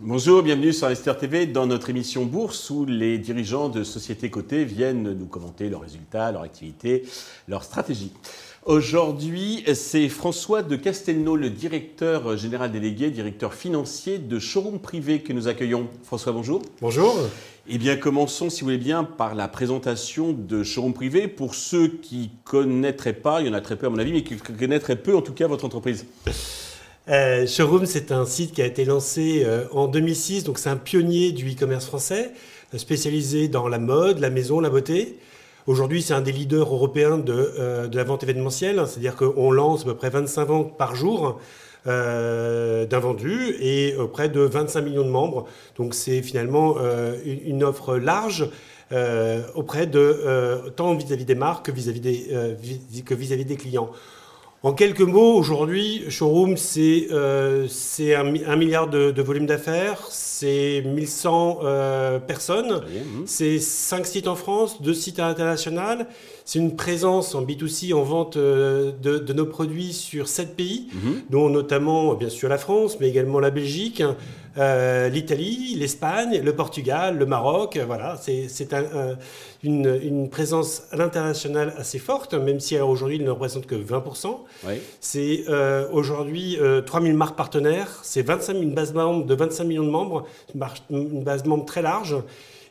Bonjour, bienvenue sur Investir TV dans notre émission Bourse où les dirigeants de sociétés cotées viennent nous commenter leurs résultats, leur activité, leur stratégie. Aujourd'hui, c'est François de Castelnau, le directeur général délégué, directeur financier de Showroom Privé que nous accueillons. François, bonjour. Bonjour. Eh bien, commençons, si vous voulez bien, par la présentation de Showroom Privé. Pour ceux qui ne connaîtraient pas, il y en a très peu à mon avis, mais qui connaîtraient peu en tout cas votre entreprise. Euh, Showroom, c'est un site qui a été lancé euh, en 2006, donc c'est un pionnier du e-commerce français, euh, spécialisé dans la mode, la maison, la beauté. Aujourd'hui, c'est un des leaders européens de, euh, la vente événementielle, c'est-à-dire qu'on lance à peu près 25 ventes par jour euh, d'un vendu et auprès de 25 millions de membres. Donc c'est finalement euh, une, offre large euh, auprès de euh, tant vis-à-vis des marques que vis-à-vis des, euh, que vis-à-vis des clients. En quelques mots, aujourd'hui, Showroom, c'est euh, un, un, milliard de, de volume d'affaires, c'est 1100 euh, personnes, mmh. c'est 5 sites en France, 2 sites à l'international, c'est une présence en B2C, en vente euh, de, de, nos produits sur 7 pays, mmh. dont notamment, bien sûr, la France, mais également la Belgique, euh, l'Italie, l'Espagne, le Portugal, le Maroc. Voilà, c'est un, un, une, une, présence à l'international assez forte, même si aujourd'hui il ne représente que 20%. Oui. C'est euh, aujourd'hui euh, 3000 marques partenaires, c'est 25 une base membre de 25 millions de membres, une base membre très large.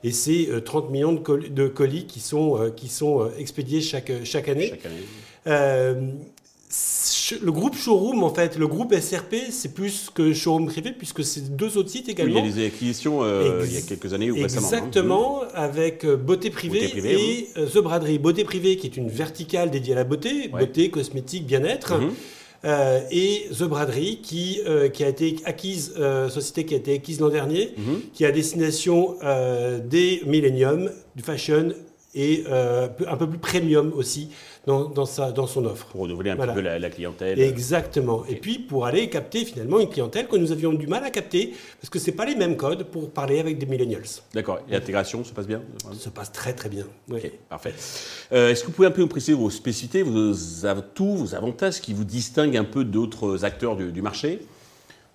Et c'est 30 millions de colis, de colis qui sont, euh, qui sont expédiés chaque, chaque année. Chaque année le groupe Showroom, en fait, le groupe SRP, c'est plus que Showroom privé, puisque c'est deux autres sites également. Oui, il y a des acquisitions euh, Ex il y a quelques années ou récemment. Exactement, hein. avec euh, Beauté Privée beauté et oui. The Braderie. Beauté Privée, qui est une verticale dédiée à la beauté, ouais. beauté, cosmétique, bien-être. Euh, et The Braderie, qui, euh, qui a été acquise, euh, société qui a été acquise l'an dernier, -hmm. qui est à destination euh, des milléniums, du fashion et un peu plus premium aussi dans, dans, sa, dans son offre. Pour renouveler un voilà. petit peu la, la clientèle. Exactement. Okay. Et puis pour aller capter finalement une clientèle que nous avions du mal à capter parce que ce n'est pas les mêmes codes pour parler avec des millennials. D'accord. Et l'intégration se passe bien? Ça se passe très très bien. Oui. Ok, parfait. Euh, Est-ce que vous pouvez un peu nous préciser vos spécificités, vos atouts, vos avantages qui vous distinguent un peu d'autres acteurs du, du marché?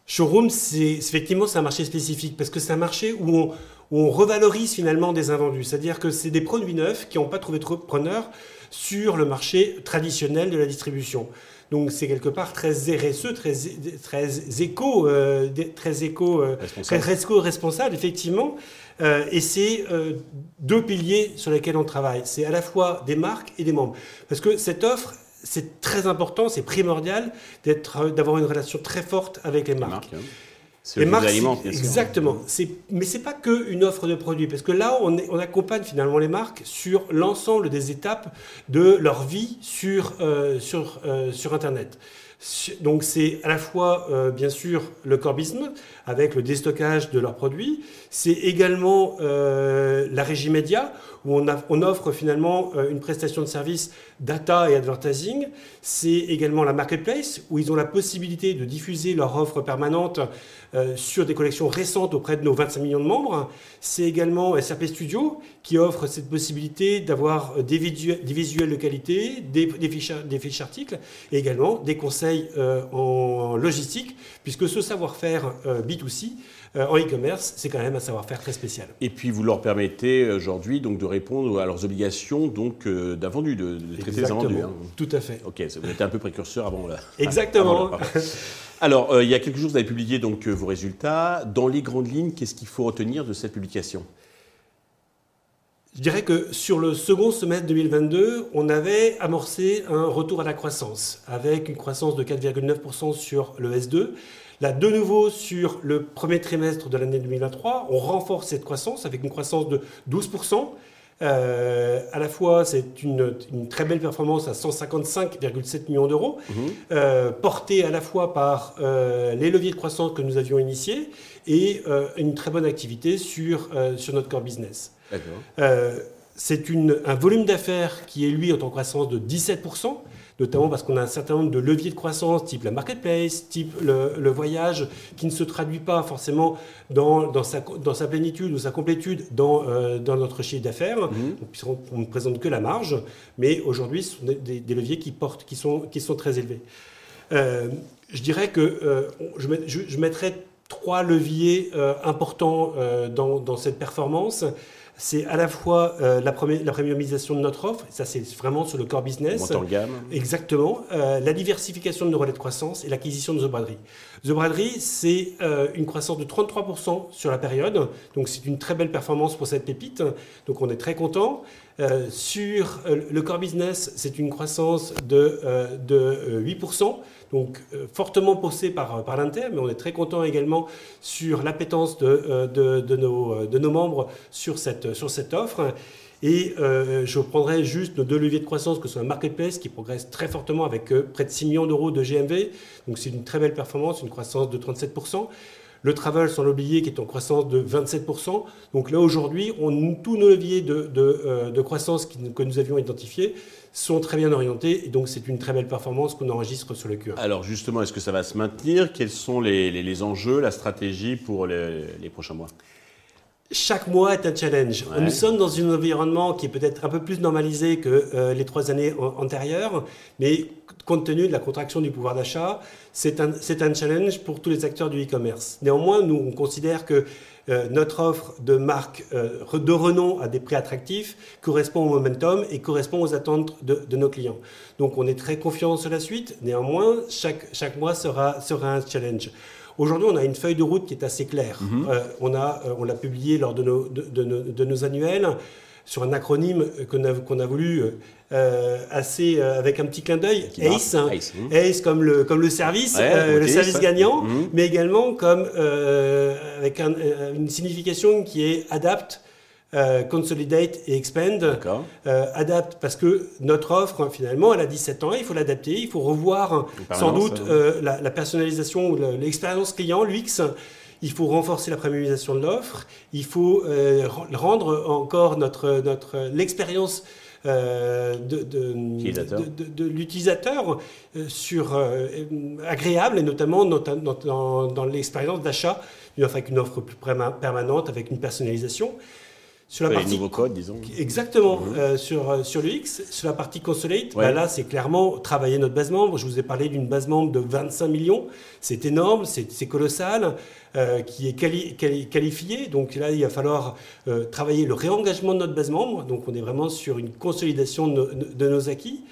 Showroom, c'est effectivement c'est un marché spécifique parce que c'est un marché où on, où on revalorise finalement des invendus. C'est-à-dire que c'est des produits neufs qui n'ont pas trouvé de preneur sur le marché traditionnel de la distribution. Donc c'est quelque part très RSE, très, très éco, euh, très éco, euh, responsable. très éco responsable effectivement. Euh, et c'est deux piliers sur lesquels on travaille. C'est à la fois des marques et des membres. Parce que cette offre, c'est très important, c'est primordial d'avoir une relation très forte avec les marques. Les marques hein. Les marques, alimente, bien exactement. Mais c'est pas que une offre de produits, parce que là, on, est, on accompagne finalement les marques sur l'ensemble des étapes de leur vie sur, euh, sur, euh, sur Internet. Donc c'est à la fois, euh, bien sûr, le core business, avec le déstockage de leurs produits. C'est également euh, la régie média, où on, offre finalement euh, une prestation de service data et advertising. C'est également la marketplace, où ils ont la possibilité de diffuser leur offre permanente sur des collections récentes auprès de nos 25 millions de membres. C'est également SAP Studio, qui offre cette possibilité d'avoir des, visuels, de qualité, des, fiches, des fiches articles, et également des conseils euh, en logistique, puisque ce savoir-faire euh, B2C, euh, en e-commerce, c'est quand même un savoir-faire très spécial. Et puis vous leur permettez aujourd'hui donc de répondre à leurs obligations donc euh, d'un vendu, de, de traiter les invendus. Hein. Tout à fait. Ok, vous étiez un peu précurseur avant là. Exactement. Avant. Alors, euh, il y a quelques jours, vous avez publié donc vos résultats. Dans les grandes lignes, qu'est-ce qu'il faut retenir de cette publication? Je dirais que sur le second semestre 2022, on avait amorcé un retour à la croissance, avec une croissance de 4,9% sur le S2. Là, de nouveau, sur le premier trimestre de l'année 2023, on renforce cette croissance avec une croissance de 12%. Euh, à la fois, c'est une, une, très belle performance à 155,7 millions d'euros, mmh. euh, portée à la fois par euh, les leviers de croissance que nous avions initiés et une très bonne activité sur, sur notre core business. C'est un volume d'affaires qui est, lui, en croissance de 17%, notamment parce qu'on a un certain nombre de leviers de croissance, type la marketplace, type le, voyage, qui ne se traduit pas forcément dans, dans, sa, dans sa, plénitude ou sa complétude dans, euh, dans notre chiffre d'affaires, mmh. on ne présente que la marge, mais aujourd'hui, ce sont des, leviers qui, portent, qui, sont, qui sont très élevés. Euh, je dirais que euh, je, je, je, mettrais trois leviers importants dans, cette performance c'est à la fois euh, la, la, premiumisation de notre offre, ça c'est vraiment sur le core business. en gamme. Exactement. Euh, la diversification de nos relais de croissance et l'acquisition de The Braderie. The Braderie, c'est euh, une croissance de 33% sur la période, donc c'est une très belle performance pour cette pépite, donc on est très content. Sur le core business, c'est une croissance de, de 8% donc euh, fortement poussé par, par l'Inter, mais on est très content également sur l'appétence de, euh, de, nos, euh, de nos membres sur cette, sur cette offre. Et je prendrai juste nos deux leviers de croissance, que ce soit Marketplace qui progresse très fortement avec près de 6 millions d'euros de GMV. Donc c'est une très belle performance, une croissance de 37%. Le travel, sans l'oublier, qui est en croissance de 27%. Donc là, aujourd'hui, tous nos leviers de, de croissance que nous avions identifiés sont très bien orientés et donc c'est une très belle performance qu'on enregistre sur le Q1. Alors justement, est-ce que ça va se maintenir? Quels sont les, enjeux, la stratégie pour les prochains mois? Chaque mois est un challenge. Nous sommes dans un environnement qui est peut-être un peu plus normalisé que euh, les trois années antérieures, mais compte tenu de la contraction du pouvoir d'achat, c'est un, un, challenge pour tous les acteurs du e-commerce. Néanmoins, nous, on considère que euh, notre offre de marque euh, de renom à des prix attractifs correspond au momentum et correspond aux attentes de, nos clients. Donc on est très confiant sur la suite. Néanmoins, chaque, chaque mois sera, sera un challenge. Aujourd'hui, on a une feuille de route qui est assez claire. Mhm. Euh, on a, on l'a publié lors de nos, de, de nos annuels sur un acronyme qu'on a, voulu euh, assez euh, avec un petit clin d'œil ACE, hein. ACE, comme le comme le service, euh, le service gagnant, mhm. mais également comme avec une signification qui est adapt. consolidate et expand. adapt parce que notre offre, finalement, elle a 17 ans, il faut l'adapter, il faut revoir sans doute la, la, personnalisation ou l'expérience client, l'UX, il faut renforcer la premiumisation de l'offre, il faut euh, rendre encore notre, notre, l'expérience euh, de, de, l'utilisateur euh, sur agréable et notamment dans, dans l'expérience d'achat avec une offre plus permanente avec une personnalisation. Sur la partie, nouveaux codes, disons. Exactement. Mhm. Euh, sur, euh, sur le X, sur la partie Consolate, bah là, c'est clairement travailler notre base membre. Je vous ai parlé d'une base membre de 25 millions. C'est énorme, c'est colossal, euh, qui est quali qualifié. Donc là, il va falloir travailler le réengagement de notre base membre. Donc on est vraiment sur une consolidation de, de nos acquis.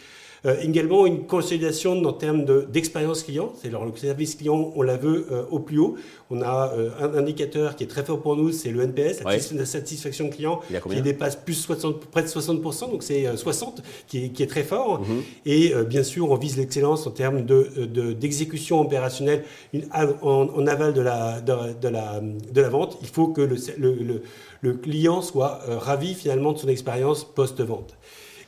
Euh, également une consolidation en termes d'expérience client. C'est le service client, on la veut euh, au plus haut. On a euh, un indicateur qui est très fort pour nous, c'est le NPS, la satisfaction client, qui dépasse plus 60, près de 60%, donc c'est 60 qui est, qui est, très fort. Mhm. Et bien sûr, on vise l'excellence en termes d'exécution de, opérationnelle en, aval de la, de, la, de la vente. Il faut que le, le, le client soit ravi finalement de son expérience post-vente.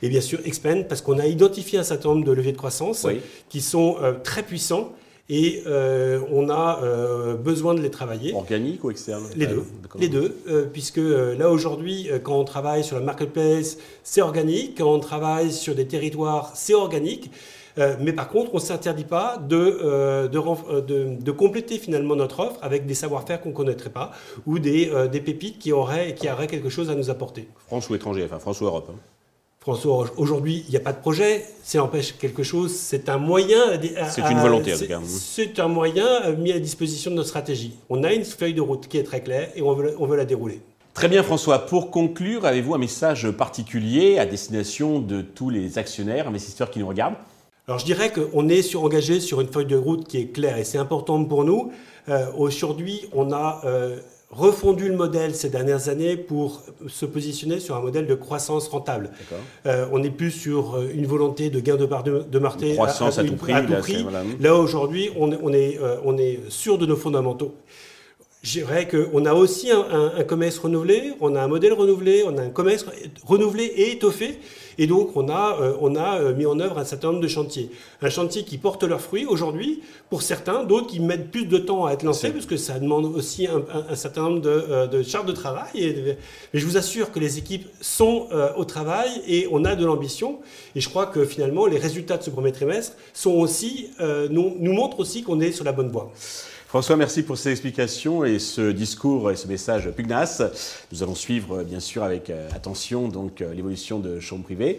Et bien sûr, Expand, parce qu'on a identifié un certain nombre de leviers de croissance qui sont euh, très puissants et euh, on a euh, besoin de les travailler. Organique ou externe? Les deux. les deux, puisque là aujourd'hui, quand on travaille sur la marketplace, c'est organique. Quand on travaille sur des territoires, c'est organique. mais par contre, on ne s'interdit pas de, de, de, compléter finalement notre offre avec des savoir-faire qu'on ne connaîtrait pas ou des, des pépites qui auraient, qui auraient quelque chose à nous apporter. France ou étranger, enfin France ou Europe. Hein. François, aujourd'hui, il n'y a pas de projet, ça empêche quelque chose, c'est un moyen. C'est une volonté, en tout cas. C'est un moyen mis à disposition de notre stratégie. On a une feuille de route qui est très claire et on veut, on veut la dérouler. Très bien, François. Pour conclure, avez-vous un message particulier à destination de tous les actionnaires, investisseurs qui nous regardent? Alors, je dirais qu'on est sur, engagé sur une feuille de route qui est claire et c'est important pour nous. Euh, aujourd'hui, on a. Euh, refondu le modèle ces dernières années pour se positionner sur un modèle de croissance rentable. Euh, on n'est plus sur euh, une volonté de gain de part de, de marché croissance à, tout prix. là, aujourd'hui, on, on, est, euh, on est sûr de nos fondamentaux. Je dirais qu'on a aussi un, commerce renouvelé, on a un modèle renouvelé, on a un commerce renouvelé et étoffé. Et donc, on a, euh, on a euh, mis en œuvre un certain nombre de chantiers. Un chantier qui porte leurs fruits aujourd'hui, pour certains, d'autres qui mettent plus de temps à être lancés, parce que ça demande aussi un, certain nombre de, euh, de, chartes de travail. mais je vous assure que les équipes sont au travail et on a de l'ambition. Et je crois que finalement, les résultats de ce premier trimestre sont aussi, nous, nous montrent aussi qu'on est sur la bonne voie. François, merci pour ces explications et ce discours et ce message pugnace. Nous allons suivre, bien sûr, avec euh, attention donc euh, l'évolution de Chambre privée.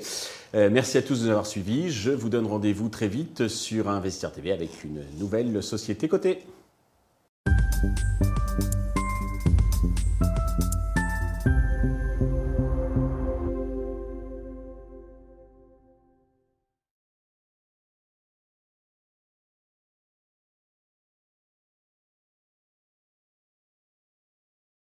Euh, merci à tous de nous avoir suivis. Je vous donne rendez-vous très vite sur Investir TV avec une nouvelle société cotée.